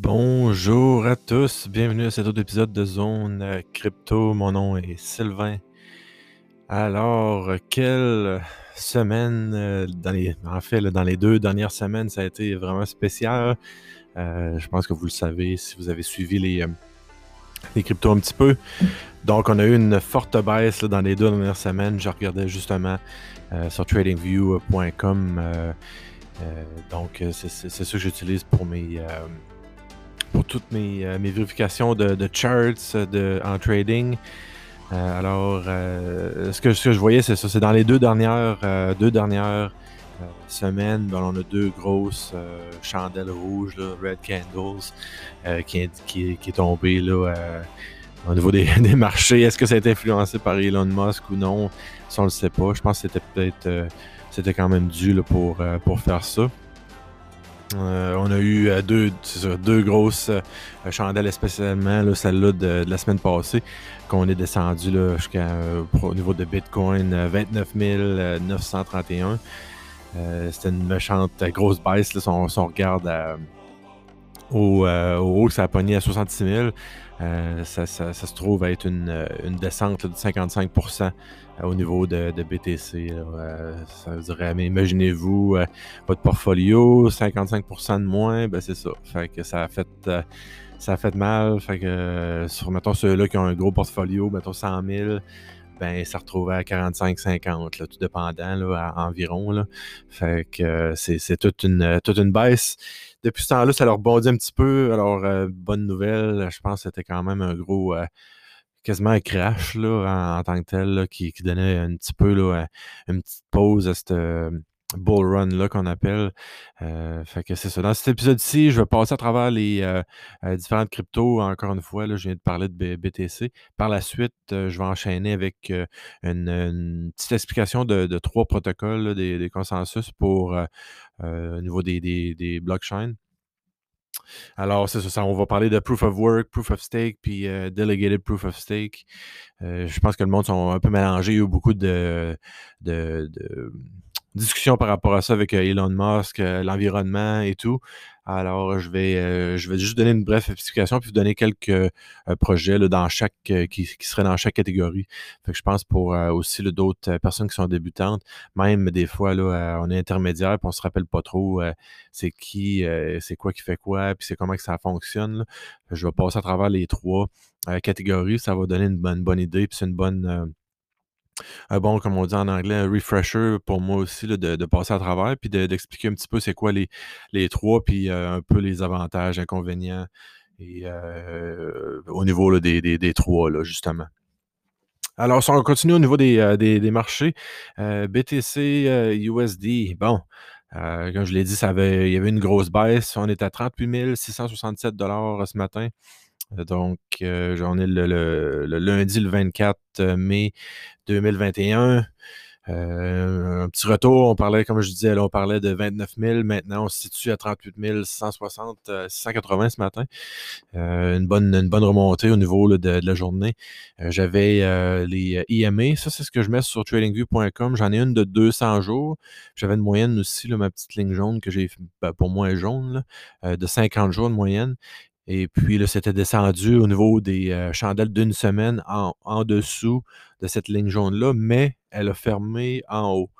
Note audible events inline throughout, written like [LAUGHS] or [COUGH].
Bonjour à tous, bienvenue à cet autre épisode de Zone euh, Crypto. Mon nom est Sylvain. Alors, quelle semaine, euh, dans les, en fait, dans les deux dernières semaines, ça a été vraiment spécial. Euh, je pense que vous le savez si vous avez suivi les, les cryptos un petit peu. Donc, on a eu une forte baisse dans les deux dernières semaines. Je regardais justement sur tradingview.com. donc, c'est ça que j'utilise pour mes pour toutes mes, euh, vérifications de, charts de, en trading. Euh, alors, euh, ce, que, je voyais, c'est ça. C'est dans les deux dernières, deux dernières semaines, ben, on a deux grosses chandelles rouges, Red Candles, qui, qui, est tombé là, au niveau [LAUGHS] des, marchés. Est-ce que ça a été influencé par Elon Musk ou non? Ça, on le sait pas. Je pense que c'était peut-être quand même dû pour, pour faire ça. Euh, on a eu euh, deux, deux grosses euh, chandelles, spécialement celle-là de, la semaine passée, qu'on est descendu jusqu'à au niveau de Bitcoin 29 931. C'était une méchante grosse baisse. Là, si, on, regarde au, au, haut, ça a pogné à 66 000. Euh, ça, se trouve être une, descente de 55% euh, au niveau de, BTC. Euh, ça dirait, mais imaginez-vous votre portfolio, 55% de moins, ben c'est ça. Fait que ça a fait ça a fait mal. Fait que sur mettons ceux-là qui ont un gros portfolio, mettons 100 000, ben ça retrouvait à 45-50, tout dépendant là, environ. Là. Fait que c'est toute une toute une baisse depuis ce temps-là, ça leur bondit un petit peu. Alors, euh, bonne nouvelle, je pense que c'était quand même un gros, euh, quasiment un crash là, en, tant que tel, qui, donnait un petit peu là, une petite pause à cette bull run là qu'on appelle. Euh, fait que c'est ça. Dans cet épisode-ci, je vais passer à travers les différentes cryptos. Encore une fois, là, je viens de parler de BTC. Par la suite, je vais enchaîner avec une, petite explication de, trois protocoles, des, consensus pour au niveau des, des, blockchains. Alors, c'est ça, on va parler de Proof of Work, Proof of Stake, puis Delegated Proof of Stake. je pense que le monde sont un peu mélangés. Il y a eu beaucoup de, de discussion par rapport à ça avec euh, Elon Musk, euh, l'environnement et tout. Alors, je vais, euh, je vais juste donner une brève explication puis vous donner quelques projets là, dans chaque qui, seraient dans chaque catégorie. Fait que je pense pour aussi d'autres personnes qui sont débutantes, même des fois là, on est intermédiaire puis on se rappelle pas trop c'est qui, c'est quoi qui fait quoi, puis c'est comment que ça fonctionne. Je vais passer à travers les trois catégories. Ça va donner une bonne, bonne idée puis c'est une bonne un bon, comme on dit en anglais, un refresher pour moi aussi de, passer à travers, puis d'expliquer un petit peu c'est quoi les, les trois, puis euh, un peu les avantages, inconvénients, et euh, au niveau des, des, trois, là, justement. Alors, si on continue au niveau des, euh, marchés, BTC USD, bon, comme je l'ai dit, ça avait, il y avait une grosse baisse. On est à 38 667 ce matin. Donc, j'en ai le, lundi le 24 mai 2021. Euh, un petit retour, on parlait, comme je disais, on parlait de 29 000. Maintenant, on se situe à 38 160, 680 ce matin. Euh, une, bonne, une bonne remontée au niveau de, la journée. Euh, j'avais les IMA. Ça, c'est ce que je mets sur tradingview.com. J'en ai une de 200 jours. J'avais une moyenne aussi, ma petite ligne jaune que j'ai, ben, pour moi, jaune, de 50 jours de moyenne. Et puis là, c'était descendu au niveau des euh, chandelles d'une semaine en, dessous de cette ligne jaune-là, mais elle a fermé en haut.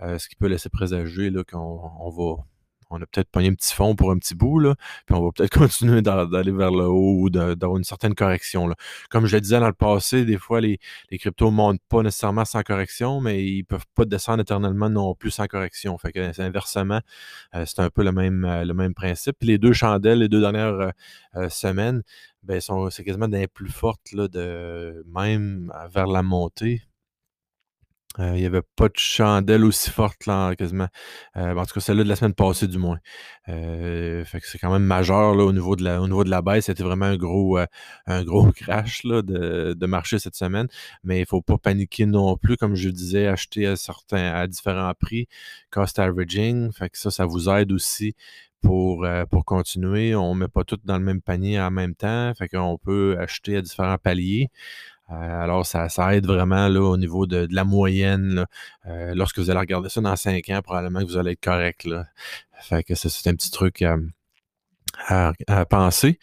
Euh, ce qui peut laisser présager qu'on on va on a peut-être pogné un petit fond pour un petit bout, là, puis on va peut-être [LAUGHS] continuer d'aller vers le haut ou d'avoir une certaine correction. Là. Comme je le disais dans le passé, des fois, les, cryptos ne montent pas nécessairement sans correction, mais ils ne peuvent pas descendre éternellement non plus sans correction. Que inversement, euh, c'est un peu le même, euh, le même principe. les deux chandelles, les deux dernières euh, semaines, ben, c'est quasiment des plus fortes là, de même vers la montée. Euh, il n'y avait pas de chandelle aussi forte là, quasiment. Euh, en tout cas, celle-là de la semaine passée, du moins. Euh, c'est quand même majeur là, au, niveau de la, au niveau de la baisse. C'était vraiment un gros, un gros [LAUGHS] crash là, de, de, marché cette semaine. Mais il ne faut pas paniquer non plus. Comme je disais, acheter à certains à différents prix, cost averaging. Fait que ça, ça vous aide aussi pour, pour continuer. On ne met pas tout dans le même panier en même temps. Fait qu'on peut acheter à différents paliers. Euh, alors, ça, aide vraiment là, au niveau de, la moyenne. Euh, lorsque vous allez regarder ça dans 5 ans, probablement que vous allez être correct. Là. Fait que c'est un petit truc à, à, penser.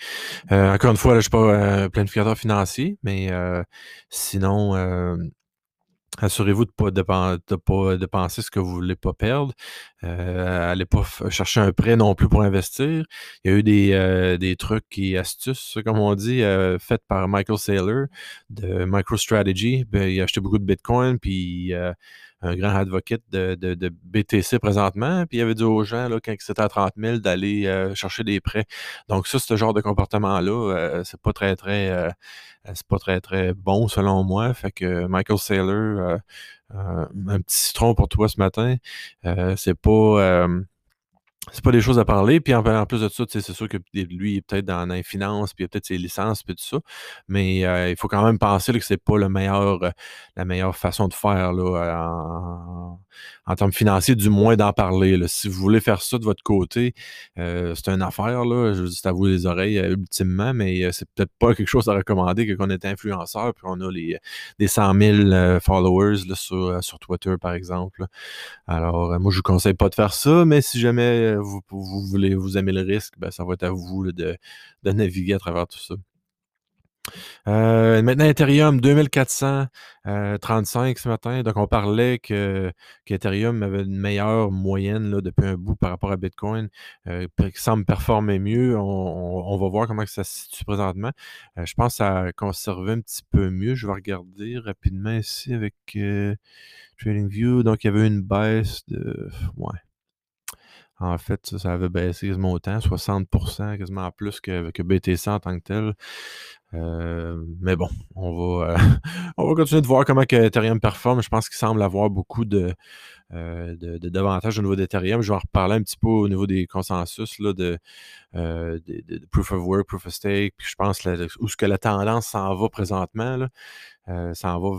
encore une fois, là, je ne suis pas un planificateur financier, mais sinon, Assurez-vous de ne pas, de pas dépenser ce que vous ne voulez pas perdre. Euh, allez pas chercher un prêt non plus pour investir. Il y a eu des, euh, des trucs et astuces, comme on dit, euh, faites par Michael Saylor de MicroStrategy. Ben, il a acheté beaucoup de Bitcoin, puis un grand advocate de, BTC présentement. Puis il avait dit aux gens, là, quand c'était à 30 000, d'aller euh, chercher des prêts. Donc, ça, ce genre de comportement-là, euh, c'est pas très, très euh, c'est pas très, très bon selon moi. Fait que Michael Saylor, un petit citron pour toi ce matin. c'est pas c'est pas des choses à parler. Puis en, plus de ça, c'est sûr que lui, il est peut-être dans les finances, puis il a peut-être ses licences, puis tout ça. Mais euh, il faut quand même penser que c'est pas le meilleur, euh, la meilleure façon de faire là, en, en termes financiers, du moins d'en parler. Si vous voulez faire ça de votre côté, euh, c'est une affaire. Là, je dis à vous les oreilles ultimement, mais c'est peut-être pas quelque chose à recommander que qu'on est influenceur, puis on a les, des 100 000 followers là, sur, sur Twitter, par exemple. Alors, moi, je vous conseille pas de faire ça, mais si jamais vous, voulez vous aimer le risque, ben, ça va être à vous de, naviguer à travers tout ça. Euh, maintenant, Ethereum 2435 ce matin. Donc, on parlait que qu'Ethereum avait une meilleure moyenne depuis un bout par rapport à Bitcoin, euh, qui semble performer mieux. On, va voir comment ça se situe présentement. Euh, je pense a conservé un petit peu mieux. Je vais regarder rapidement ici avec TradingView. Donc, il y avait une baisse de. Ouais. En fait, ça, avait baissé quasiment autant, 60% quasiment plus que, BTC en tant que tel. Euh, mais bon, on va, euh, [LAUGHS] on va continuer de voir comment que Ethereum performe. Je pense qu'il semble avoir beaucoup de, euh, d'avantages au niveau d'Ethereum. Je vais en reparler un petit peu au niveau des consensus là, de, de, Proof of Work, Proof of Stake. Je pense où ce que la tendance s'en va présentement. Ça en va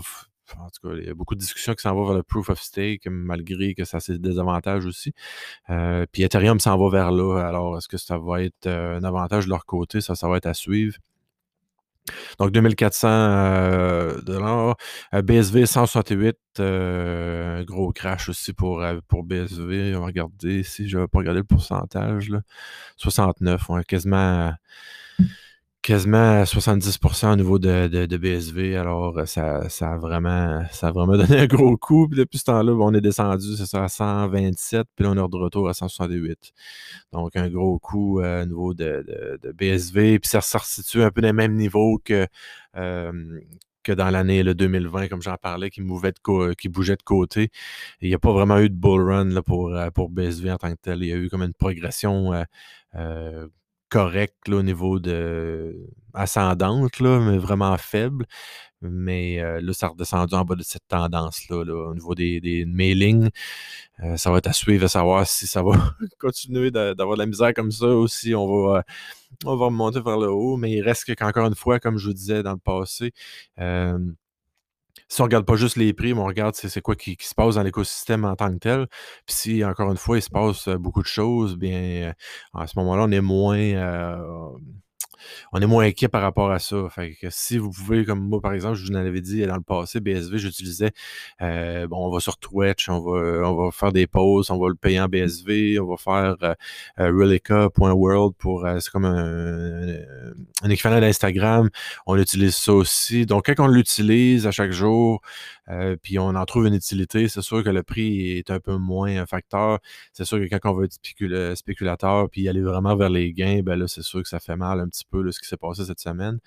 en tout cas, il y a beaucoup de discussions qui s'en vont vers le proof of stake, malgré que ça a ses désavantages aussi. Euh, puis Ethereum s'en va vers là. Alors, est-ce que ça va être euh, un avantage de leur côté? Ça, ça va être à suivre. Donc, 2400 euh, dollars. BSV 168, un gros crash aussi pour, pour BSV. On va regarder si je ne vais pas regarder le pourcentage. Là. 69, on quasiment quasiment 70% au niveau de, BSV. Alors, euh, ça, ça, a vraiment, ça a vraiment [LAUGHS] donné un gros coup. Puis depuis ce temps-là, on est descendu, c'est ça, à 127, puis là, on est de retour à 168. Donc, un gros coup euh, au niveau de, BSV. Puis ça se situe un peu dans le même niveau que, euh, que dans l'année 2020, comme j'en parlais, qui, de qui bougeait de côté. il n'y a pas vraiment eu de bull run là, pour, pour BSV en tant que tel. Il y a eu comme une progression correct au niveau de ascendante, là, mais vraiment faible. Mais euh, là, ça a redescendu en bas de cette tendance-là, au niveau des, des mailings. Euh, ça va être à suivre à savoir si ça va [LAUGHS] continuer d'avoir de la misère comme ça ou si on va, euh, on va remonter vers le haut. Mais il reste qu'encore une fois, comme je vous disais dans le passé, si on regarde pas juste les prix, mais on regarde c'est quoi qui, se passe dans l'écosystème en tant que tel. Puis si, encore une fois, il se passe beaucoup de choses, bien, à ce moment-là, on est moins on est moins inquiet par rapport à ça. Fait que si vous pouvez, comme moi, par exemple, je vous en avais dit dans le passé, BSV, j'utilisais, euh, bon, on va sur Twitch, on va, on va faire des pauses, on va le payer en BSV, on va faire euh, euh relica.world pour, c'est comme un, équivalent d'Instagram. On utilise ça aussi. Donc, quand on l'utilise à chaque jour, puis on en trouve une utilité, c'est sûr que le prix est un peu moins un facteur. C'est sûr que quand on veut être spéculateur puis aller vraiment vers les gains, ben là, c'est sûr que ça fait mal un petit peu ce qui s'est passé cette semaine.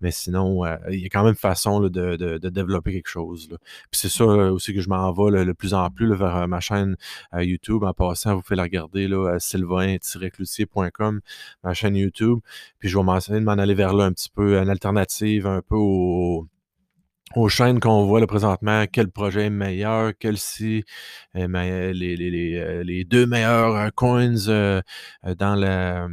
Mais sinon, euh, il y a quand même façon de, de, développer quelque chose. Puis c'est ça aussi que je m'en vais le plus en plus vers euh, ma chaîne YouTube. En passant, vous pouvez la regarder là, à sylvain-cloutier.com, ma chaîne YouTube. Puis je vais m'enseigner m'en aller vers là un petit peu, une alternative un peu au aux chaînes qu'on voit là, présentement, quel projet est meilleur, quel si euh, les, les, euh, les, deux meilleurs euh, coins dans la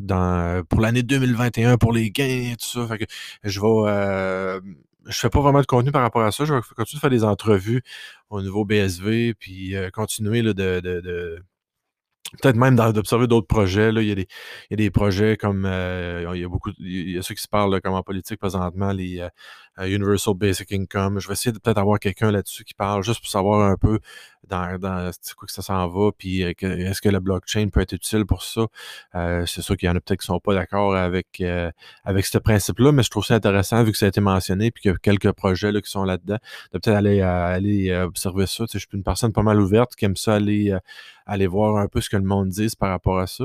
dans, pour l'année 2021 pour les gains tout ça. Que je vais je fais pas vraiment de contenu par rapport à ça. Je vais continuer de faire des entrevues au niveau BSV, puis continuer là, de, de Peut-être même d'observer d'autres projets. Là. Il, y a des, il y a des projets comme euh, il y a beaucoup il y a ceux qui se parlent comme en politique présentement, les, euh, Universal Basic Income. Je vais essayer de peut-être avoir quelqu'un là-dessus qui parle juste pour savoir un peu dans, dans quoi que ça s'en va, puis est-ce que la blockchain peut être utile pour ça? c'est sûr qu'il y en a peut-être qui sont pas d'accord avec, avec ce principe-là, mais je trouve ça intéressant vu que ça a été mentionné, puis qu'il y a quelques projets là, qui sont là-dedans, de peut-être aller, aller observer ça. Je suis une personne pas mal ouverte qui aime ça aller, aller voir un peu ce que le monde dit par rapport à ça.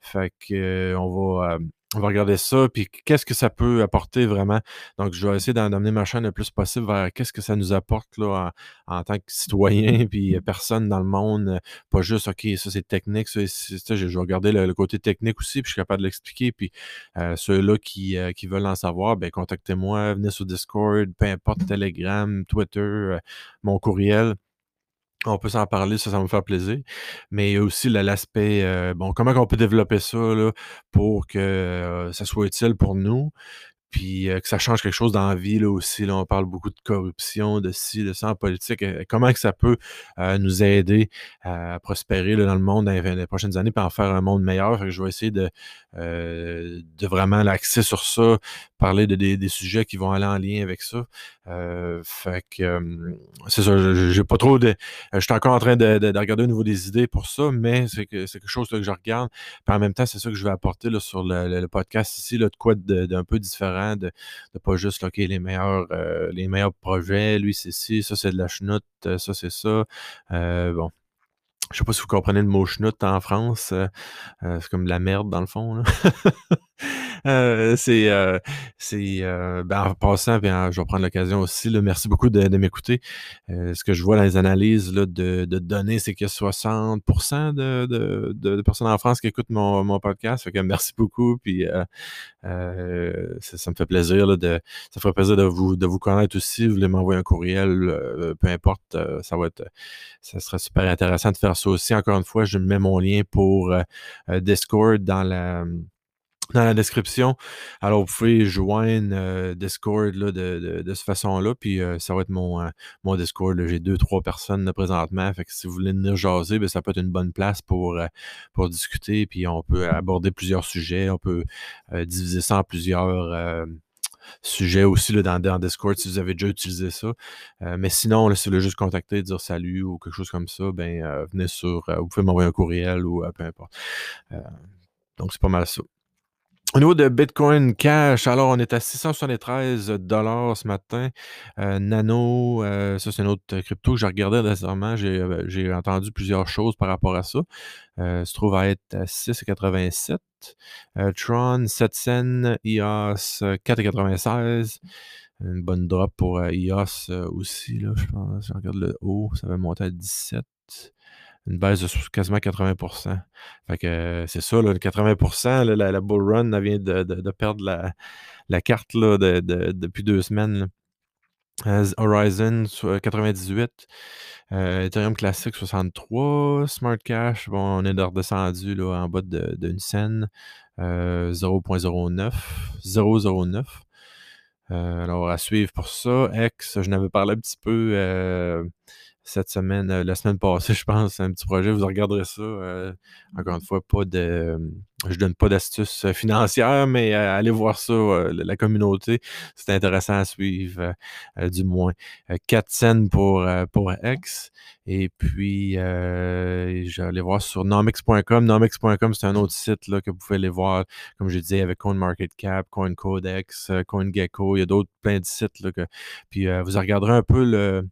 Fait que on va on va regarder ça, puis qu'est-ce que ça peut apporter vraiment? Donc, je vais essayer d'amener ma chaîne le plus possible vers qu'est-ce que ça nous apporte là, en, tant que citoyen, [LAUGHS] puis personne dans le monde, pas juste, OK, ça c'est technique, ça, je, vais regarder le, côté technique aussi, puis je suis capable de l'expliquer, puis euh, ceux-là qui, euh, qui, veulent en savoir, ben contactez-moi, venez sur Discord, peu importe, Telegram, Twitter, euh, mon courriel. On peut s'en parler, ça, ça me faire plaisir. Mais il y a aussi l'aspect, euh, bon, comment on peut développer ça pour que euh, ça soit utile pour nous, puis euh, que ça change quelque chose dans la vie là, aussi. Là, on parle beaucoup de corruption, de ci, de ça en politique. comment que ça peut nous aider à prospérer là, dans le monde dans les, prochaines années, puis en faire un monde meilleur. Fait que je vais essayer de, vraiment l'axer sur ça, parler de des, sujets qui vont aller en lien avec ça. Euh, fait que c'est ça, j'ai pas trop de. Je suis encore en train de, regarder au niveau des idées pour ça, mais c'est que c'est quelque chose que je regarde. Puis en même temps, c'est ça que je vais apporter sur le, podcast ici, de quoi d'un peu différent, de, de pas juste OK, les meilleurs, euh, les meilleurs projets, lui c'est ci, ça c'est de la chenoute, ça c'est ça. Euh, bon. Je sais pas si vous comprenez le mot chenoute en France. c'est comme de la merde dans le fond. [LAUGHS] [LAUGHS] Euh, c'est, euh, c'est euh, ben, en passant, bien, je vais prendre l'occasion aussi. Merci beaucoup de, m'écouter. ce que je vois dans les analyses là, de, données, c'est qu'il y a 60% de, de, personnes en France qui écoutent mon, mon podcast. Merci beaucoup. Puis ça, ça, me fait plaisir là, de, ça ferait plaisir de vous, de vous connaître aussi. Vous voulez m'envoyer un courriel, peu importe, ça va être, ça serait super intéressant de faire ça aussi. Encore une fois, je mets mon lien pour Discord dans la dans la description. Alors, vous pouvez joindre euh, Discord là, de, de, de cette façon-là. Puis, euh, ça va être mon, euh, mon Discord. J'ai deux, trois personnes présentement. Fait que si vous voulez venir jaser, bien, ça peut être une bonne place pour, pour discuter. Puis, on peut aborder plusieurs sujets. On peut diviser ça en plusieurs sujets aussi là, dans, dans, Discord si vous avez déjà utilisé ça. mais sinon, si vous voulez juste contacter, dire salut ou quelque chose comme ça, ben venez sur. vous pouvez m'envoyer un courriel ou peu importe. donc, c'est pas mal ça. Au niveau de Bitcoin Cash, alors on est à 673 dollars ce matin. Euh, Nano, euh, ça c'est une autre crypto que j'ai regardé récemment. Euh, j'ai entendu plusieurs choses par rapport à ça. Euh, se trouve à être à 6,87. Tron, 7 cents. EOS, 4,96. Une bonne drop pour EOS aussi, là, je pense. Je regarde le haut, ça va monter à 17 une baisse de quasiment 80 Fait que c'est ça, là, 80 la, la, bull run vient de, perdre la, carte là, de, depuis deux semaines. Horizon 98, euh, Ethereum classique 63, Smart Cash, bon, on est redescendu là, en bas d'une scène, 0.09, 009. alors, à suivre pour ça. X, je n'avais parlé un petit peu. Euh, cette semaine, euh, la semaine passée, je pense, un petit projet, vous regarderez ça. Euh, encore une fois, pas de. Je donne pas d'astuces euh, financières, mais allez voir ça, la communauté. C'est intéressant à suivre, du moins. 4 cents pour, pour X. Et puis, j'allais voir sur nomix.com. Nomix.com, c'est un autre site là, que vous pouvez aller voir, comme je disais, avec CoinMarketCap, CoinCodex, CoinGecko. Il y a d'autres plein de sites. Là, que, puis, vous regarderez un peu le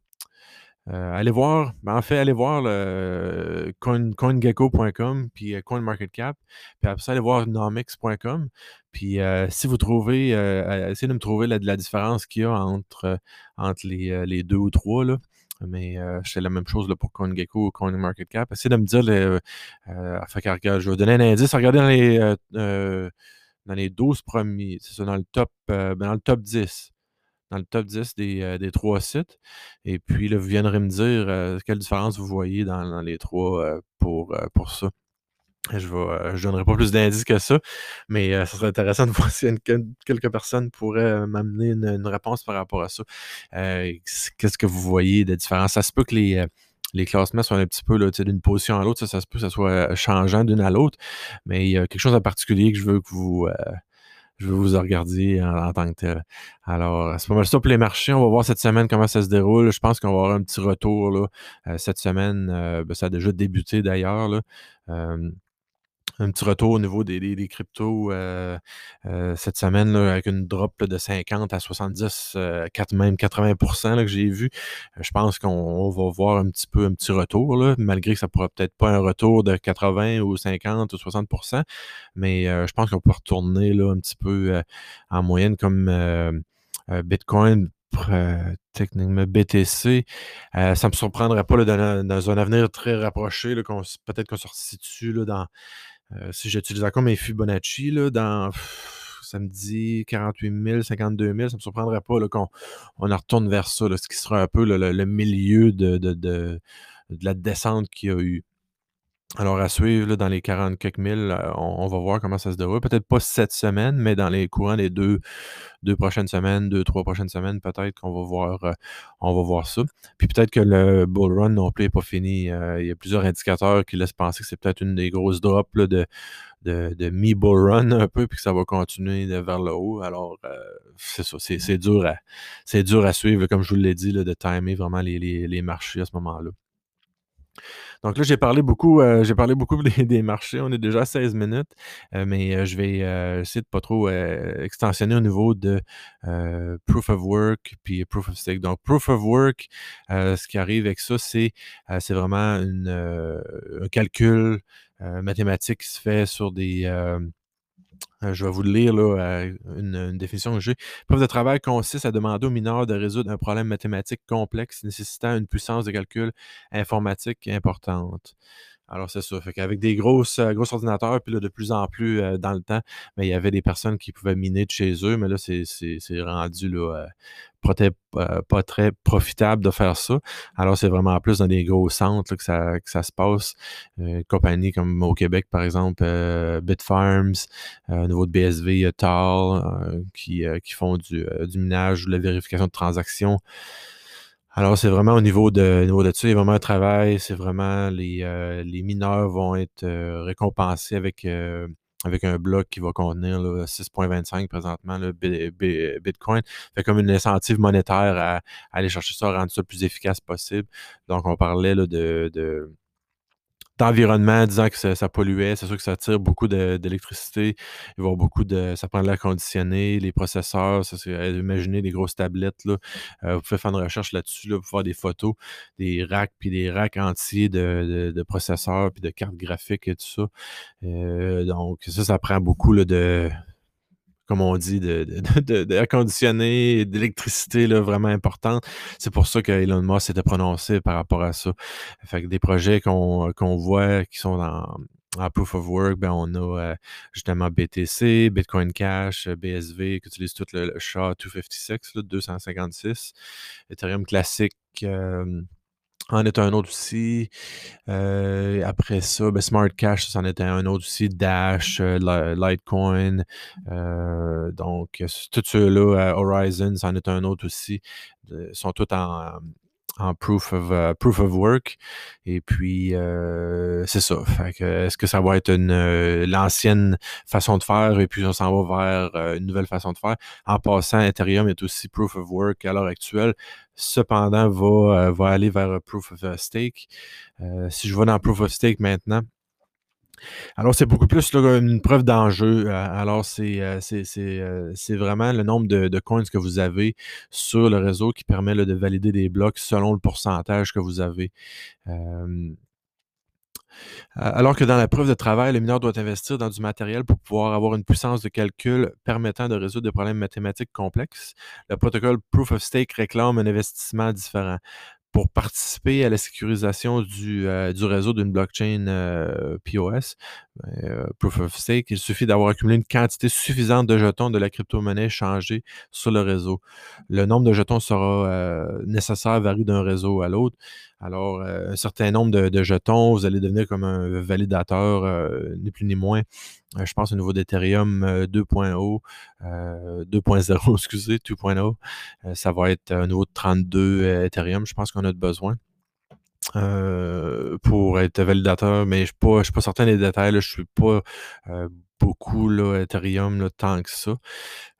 euh, allez voir, ben, en fait, allez voir le coingecko.com puis euh, CoinMarketCap, puis après ça, allez voir nomics.com. Puis euh, si vous trouvez, essayez de me trouver la, différence qu'il y a entre, entre les, les, deux ou trois. Là. Mais c'est la même chose là, pour CoinGecko ou CoinMarketCap. Essayez de me dire, les, fait, je vais donner un indice. Regardez dans les, dans les 12 premiers, c'est ça, dans le top, ben, dans le top 10 dans le top 10 euh, des, trois sites. Et puis, là, vous viendrez me dire euh, quelle différence vous voyez dans, les trois euh, pour, pour ça. Je ne donnerai pas plus d'indices que ça, mais ce serait intéressant de voir si quelques personnes pourraient m'amener une, réponse par rapport à ça. Qu'est-ce que vous voyez de différence? Ça se peut que les, les classements soient un petit peu d'une position à l'autre, ça, ça, se peut que ça soit changeant d'une à l'autre, mais il y a quelque chose en particulier que je veux que vous, je vais vous regarder en, tant que tel. Alors, c'est pas mal ça pour les marchés. On va voir cette semaine comment ça se déroule. Je pense qu'on va avoir un petit retour là, cette semaine. Ben, ça a déjà débuté d'ailleurs. Un petit retour au niveau des, cryptos cette semaine avec une drop de 50 à 70, 4, même 80% que j'ai vu. je pense qu'on va voir un petit peu un petit retour, là, malgré que ça pourra peut-être pas un retour de 80 ou 50 ou 60% mais je pense qu'on peut retourner là, un petit peu en moyenne comme Bitcoin techniquement BTC. ça ne me surprendrait pas dans, dans, un avenir très rapproché, peut-être qu'on se situe là, dans euh, si j'utilise encore mes Fibonacci, là, dans samedi 48 000, 52 000, ça ne me surprendrait pas qu'on on en retourne vers ça, ce qui sera un peu le, milieu de, de, la descente qu'il y a eu. Alors, à suivre, dans les 40 quelques mille, euh, on, va voir comment ça se déroule. Peut-être pas cette semaine, mais dans les courants des deux, deux prochaines semaines, deux, trois prochaines semaines, peut-être qu'on va voir euh, on va voir ça. Puis peut-être que le bull run non plus n'est pas fini. Euh, il y a plusieurs indicateurs qui laissent penser que c'est peut-être une des grosses drops de, de, de mi-bull run un peu, puis que ça va continuer vers le haut. Alors, c'est ça, c'est dur, à, dur à suivre, comme je vous l'ai dit, de timer vraiment les, les marchés à ce moment-là. Donc là, j'ai parlé beaucoup, euh, j'ai parlé beaucoup [LAUGHS] des, marchés. On est déjà à 16 minutes, euh, mais euh, je vais essayer de pas trop extensionner au niveau de proof of work puis proof of stake. Donc, proof of work, ce qui arrive avec ça, c'est vraiment une, un calcul mathématique qui se fait sur des euh, je vais vous le lire, euh, une, définition que j'ai. Preuve de travail consiste à demander aux mineurs de résoudre un problème mathématique complexe nécessitant une puissance de calcul informatique importante. Alors, c'est ça. Fait qu'avec des grosses, euh, gros ordinateurs, puis de plus en plus dans le temps, mais il y avait des personnes qui pouvaient miner de chez eux, mais là, c'est rendu là, euh, pas très profitable de faire ça. Alors, c'est vraiment plus dans des gros centres que, ça, se passe. Euh, compagnies comme au Québec, par exemple, euh, Bitfarms, au niveau de BSV, il y TAL, qui, font du, du minage ou de la vérification de transactions. Alors, c'est vraiment au niveau de, niveau de ça, il y a vraiment un travail. C'est vraiment les, les mineurs vont être récompensés avec avec un bloc qui va contenir 6,25 présentement, le Bitcoin. Fait comme une incentive monétaire à, aller chercher ça, à rendre ça le plus efficace possible. Donc, on parlait là, de, de d'environnement, disant que ça, polluait. C'est sûr que ça tire beaucoup d'électricité. Il va avoir beaucoup de. Ça prend de l'air conditionné, les processeurs. C'est, imaginez des grosses tablettes. Là. Euh, vous pouvez faire une recherche là-dessus, là, pour faire des photos, des racks, puis des racks entiers de, processeurs, puis de cartes graphiques et tout ça. Euh, donc, ça, ça prend beaucoup de comme on dit, d'air conditionné, d'électricité vraiment importante. C'est pour ça que Elon Musk s'était prononcé par rapport à ça. Fait que des projets qu'on voit qui sont en, Proof of Work, ben on a euh, justement BTC, Bitcoin Cash, BSV, qui utilise tout le, SHA-256, 256, Ethereum classique. Euh, en est un autre aussi. Euh, après ça, ben Smart Cash, ça en un autre aussi. Dash, euh, Litecoin. Euh, donc, tout ceux-là, Horizon, ça en est un autre aussi. Ils sont tous en, en proof of, euh, proof of work. Et puis, euh, c'est ça. est-ce que ça va être une, euh, l'ancienne façon de faire et puis on s'en va vers une nouvelle façon de faire? En passant, Ethereum est aussi proof of work à l'heure actuelle. Cependant, va, va aller vers proof of stake. si je vais dans proof of stake maintenant, alors, c'est beaucoup plus une preuve d'enjeu. Euh, alors, euh, euh, c'est vraiment le nombre de, coins que vous avez sur le réseau qui permet de valider des blocs selon le pourcentage que vous avez. alors que dans la preuve de travail, le mineur doit investir dans du matériel pour pouvoir avoir une puissance de calcul permettant de résoudre des problèmes mathématiques complexes. Le protocole Proof of Stake réclame un investissement différent pour participer à la sécurisation du, euh, du réseau d'une blockchain euh, POS, ben, euh, Proof of Stake, il suffit d'avoir accumulé une quantité suffisante de jetons de la crypto-monnaie échangée sur le réseau. Le nombre de jetons sera nécessaire varie d'un réseau à l'autre. Alors, un certain nombre de, jetons, vous allez devenir comme un validateur, ni plus ni moins. Je pense au niveau d'Ethereum 2.0, 2.0, [LAUGHS] excusez, 2.0, ça va être un niveau de 32 Ethereum. Je pense qu'on a besoin. pour être validateur, mais je ne suis, pas certain des détails. je ne suis pas beaucoup là, Ethereum là, tant que ça.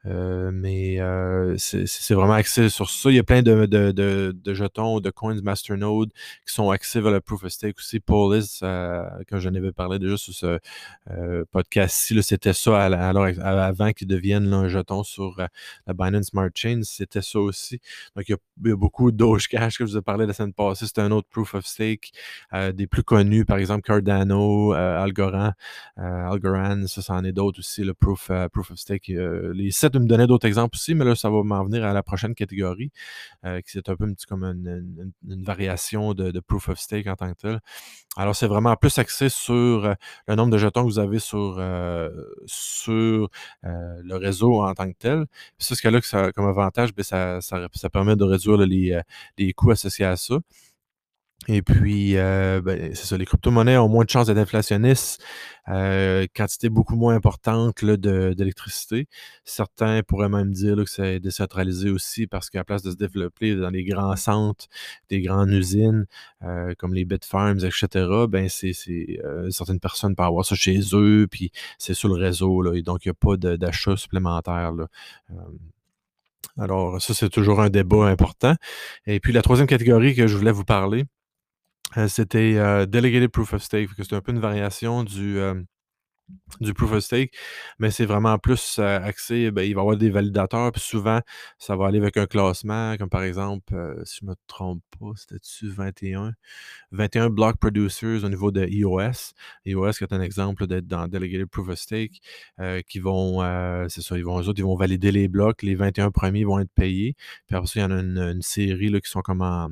Euh, mais euh, c'est vraiment axé sur ça. Il y a plein de, de, de, de jetons, de coins Masternode qui sont axés vers le Proof of Stake aussi. Polis, euh, quand j'en avais parlé déjà sur ce euh, podcast-ci, c'était ça alors, avant qu'ils deviennent un jeton sur la Binance Smart Chain, c'était ça aussi. Donc, il y a, il y a beaucoup Cash que je vous ai parlé la semaine passée. C'est un autre Proof of Stake. des plus connus, par exemple Cardano, Algorand, Algorand, ça, c'en est d'autres aussi, le Proof, Proof of Stake. les sept de me donner d'autres exemples aussi, mais là, ça va m'en venir à la prochaine catégorie, euh, qui est un peu comme une, variation de, Proof of Stake en tant que tel. Alors, c'est vraiment plus axé sur euh, le nombre de jetons que vous avez sur, euh, sur le réseau en tant que tel. Ça, ce qu'il y a comme avantage, bien, ça, ça, permet de réduire les, les coûts associés à ça. Et puis, euh, ben, c'est ça, les crypto-monnaies ont moins de chances d'être inflationnistes, euh, quantité beaucoup moins importante d'électricité. Certains pourraient même dire que c'est décentralisé aussi parce qu'à place de se développer dans les grands centres, des grandes usines, euh, comme les Bitfarms, etc., ben c'est, certaines personnes peuvent avoir ça chez eux, puis c'est sur le réseau, là, et donc il n'y a pas d'achat supplémentaire. Alors, ça, c'est toujours un débat important. Et puis, la troisième catégorie que je voulais vous parler, euh, c'était euh, Delegated Proof of Stake. C'est un peu une variation du, euh, du Proof of Stake, mais c'est vraiment plus axé, ben, il va y avoir des validateurs, puis souvent, ça va aller avec un classement, comme par exemple, si je ne me trompe pas, c'était-tu 21? 21 block producers au niveau de EOS. EOS, qui est un exemple d'être dans Delegated Proof of Stake, qui vont, c'est ça, ils vont, eux autres, ils vont valider les blocs, les 21 premiers vont être payés, puis après ça, il y en a une, série là, qui sont comme en,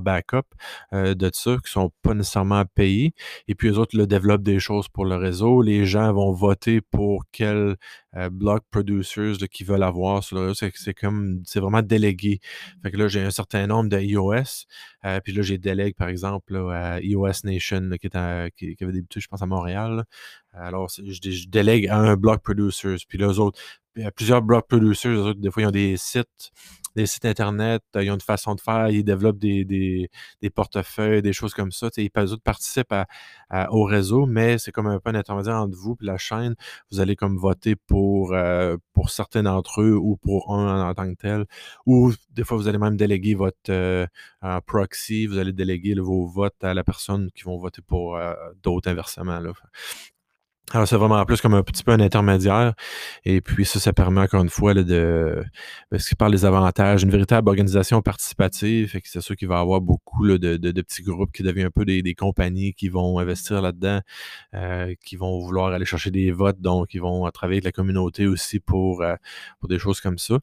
backup de ça, qui sont pas nécessairement payés, et puis eux autres, le développent des choses pour le réseau, gens vont voter pour quel euh, block producers qui veulent avoir sur le réseau. C'est comme, c'est vraiment délégué. Fait que là, j'ai un certain nombre de iOS. Euh, puis là, j'ai délègue, par exemple, à iOS Nation, qui, est qui, avait débuté, je pense, à Montréal. Alors, je, je, délègue à un block producers. Puis là, eux autres, il y a plusieurs block producers. Autres, des fois, ils ont des sites des sites Internet, ils ont une façon de faire, ils développent des, des, portefeuilles, des choses comme ça. Ils, participent au réseau, mais c'est comme un peu un intermédiaire entre vous et la chaîne. Vous allez comme voter pour, pour certains d'entre eux ou pour un en, tant que tel. Ou des fois, vous allez même déléguer votre proxy, vous allez déléguer vos votes à la personne qui vont voter pour d'autres inversement. Là. Alors, c'est vraiment plus comme un petit peu un intermédiaire. Et puis, ça, ça permet encore une fois là, de. Parce qu'il parle des avantages, une véritable organisation participative. Fait que c'est sûr qu'il va y avoir beaucoup là, de, de, petits groupes qui deviennent un peu des, des compagnies qui vont investir là-dedans, euh, qui vont vouloir aller chercher des votes, donc ils vont travailler avec la communauté aussi pour, euh, pour des choses comme ça.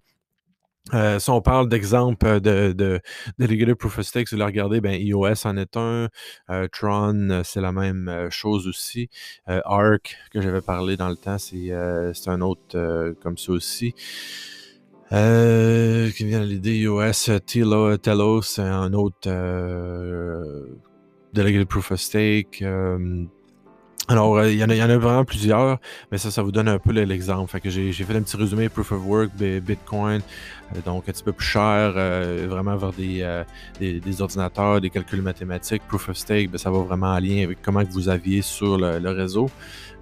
Euh, si on parle d'exemples de, de, de Proof of Stake, vous le regardez, ben, iOS en est un. Euh, Tron, euh, c'est la même chose aussi. Arc, que j'avais parlé dans le temps, c'est un autre comme ça aussi. qui vient à l'idée, iOS, Telo, Telos, un autre Delegated Proof of Stake. Alors, euh, il y, en a, vraiment plusieurs, mais ça, ça vous donne un peu l'exemple. Fait que j'ai fait un petit résumé Proof of Work, Bitcoin, euh, donc un petit peu plus cher, euh, vraiment vers des, des, ordinateurs, des calculs mathématiques. Proof of Stake, ben, ça va vraiment en lien avec comment vous aviez sur le, réseau.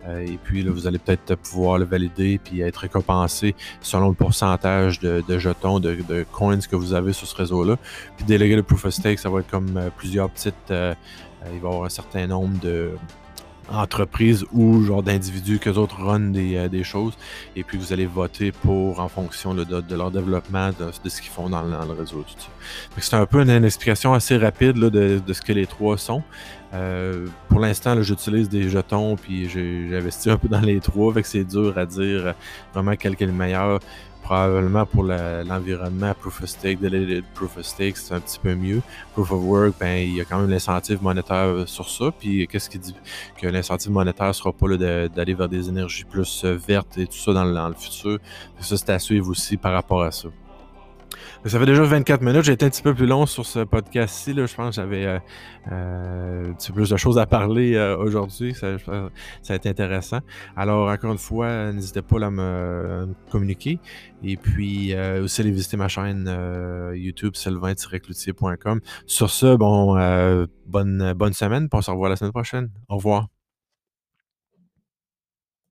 et puis, là, vous allez peut-être pouvoir le valider puis être récompensé selon le pourcentage de, jetons, de, de, coins que vous avez sur ce réseau-là. Puis, délégué le Proof of Stake, ça va être comme plusieurs petites... il va y avoir un certain nombre de entreprises ou genre d'individus que autres run des, euh, des, choses et puis vous allez voter pour en fonction de, leur développement, de, ce qu'ils font dans, le réseau. C'est un peu une, explication assez rapide de, ce que les trois sont. Euh, pour l'instant, j'utilise des jetons puis j'ai investi un peu dans les trois, fait que c'est dur à dire vraiment quel est le meilleur probablement pour l'environnement Proof of Stake, Delegated Proof of Stake, c'est un petit peu mieux. Proof of Work, ben, il y a quand même l'incentive monétaire sur ça. Puis qu'est-ce qui dit que l'incentive monétaire sera pas d'aller vers des énergies plus euh, vertes et tout ça dans, dans le futur. Ça, c'est à suivre aussi par rapport à ça. Ça fait déjà 24 minutes. J'ai été un petit peu plus long sur ce podcast-ci. Je pense que j'avais euh, euh, un petit peu plus de choses à parler euh, aujourd'hui. Ça, ça, a été intéressant. Alors, encore une fois, n'hésitez pas à me, communiquer. Et puis, aussi, allez visiter ma chaîne YouTube, sylvain-cloutier.com. Sur ce, bon, bonne, bonne semaine. On se revoit la semaine prochaine. Au revoir.